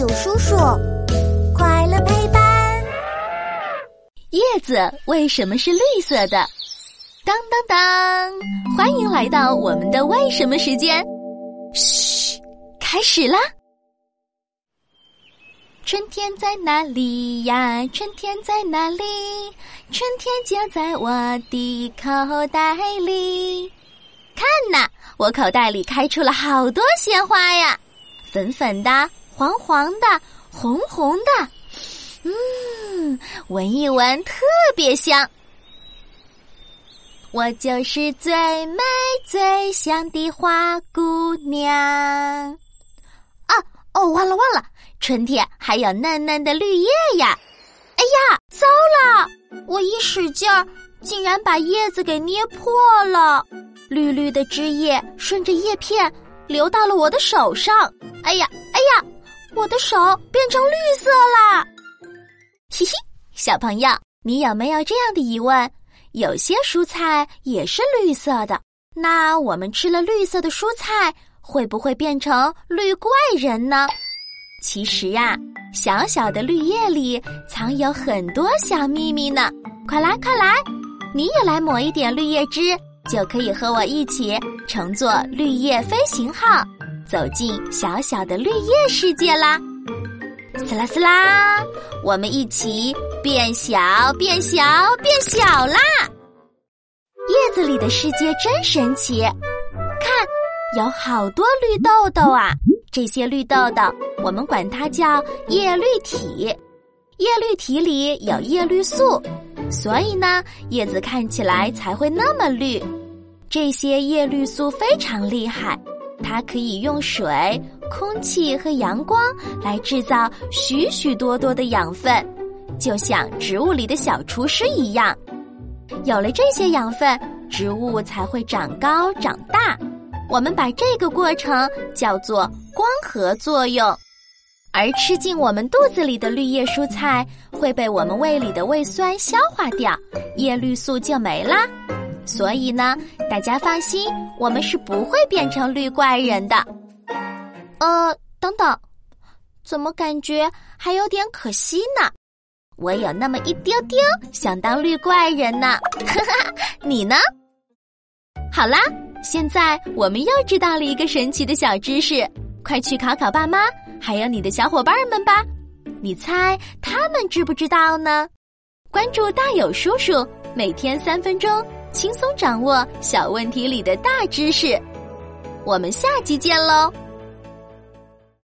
友叔叔，快乐陪伴。叶子为什么是绿色的？当当当！欢迎来到我们的为什么时间。嘘，开始啦！春天在哪里呀？春天在哪里？春天就在我的口袋里。看呐，我口袋里开出了好多鲜花呀！粉粉的，黄黄的，红红的，嗯，闻一闻特别香。我就是最美最香的花姑娘。啊哦，忘了忘了，春天还有嫩嫩的绿叶呀！哎呀，糟了，我一使劲儿，竟然把叶子给捏破了，绿绿的枝叶顺着叶片流到了我的手上。哎呀，哎呀，我的手变成绿色了！嘻嘻，小朋友，你有没有这样的疑问？有些蔬菜也是绿色的，那我们吃了绿色的蔬菜，会不会变成绿怪人呢？其实呀，小小的绿叶里藏有很多小秘密呢！快来，快来，你也来抹一点绿叶汁，就可以和我一起乘坐绿叶飞行号。走进小小的绿叶世界啦！撕啦撕啦，我们一起变小变小变小啦！叶子里的世界真神奇，看，有好多绿豆豆啊！这些绿豆豆，我们管它叫叶绿体。叶绿体里有叶绿素，所以呢，叶子看起来才会那么绿。这些叶绿素非常厉害。它可以用水、空气和阳光来制造许许多多的养分，就像植物里的小厨师一样。有了这些养分，植物才会长高长大。我们把这个过程叫做光合作用。而吃进我们肚子里的绿叶蔬菜会被我们胃里的胃酸消化掉，叶绿素就没啦。所以呢，大家放心，我们是不会变成绿怪人的。呃，等等，怎么感觉还有点可惜呢？我有那么一丢丢想当绿怪人呢。哈哈，你呢？好啦，现在我们又知道了一个神奇的小知识，快去考考爸妈，还有你的小伙伴们吧。你猜他们知不知道呢？关注大有叔叔，每天三分钟。轻松掌握小问题里的大知识，我们下集见喽。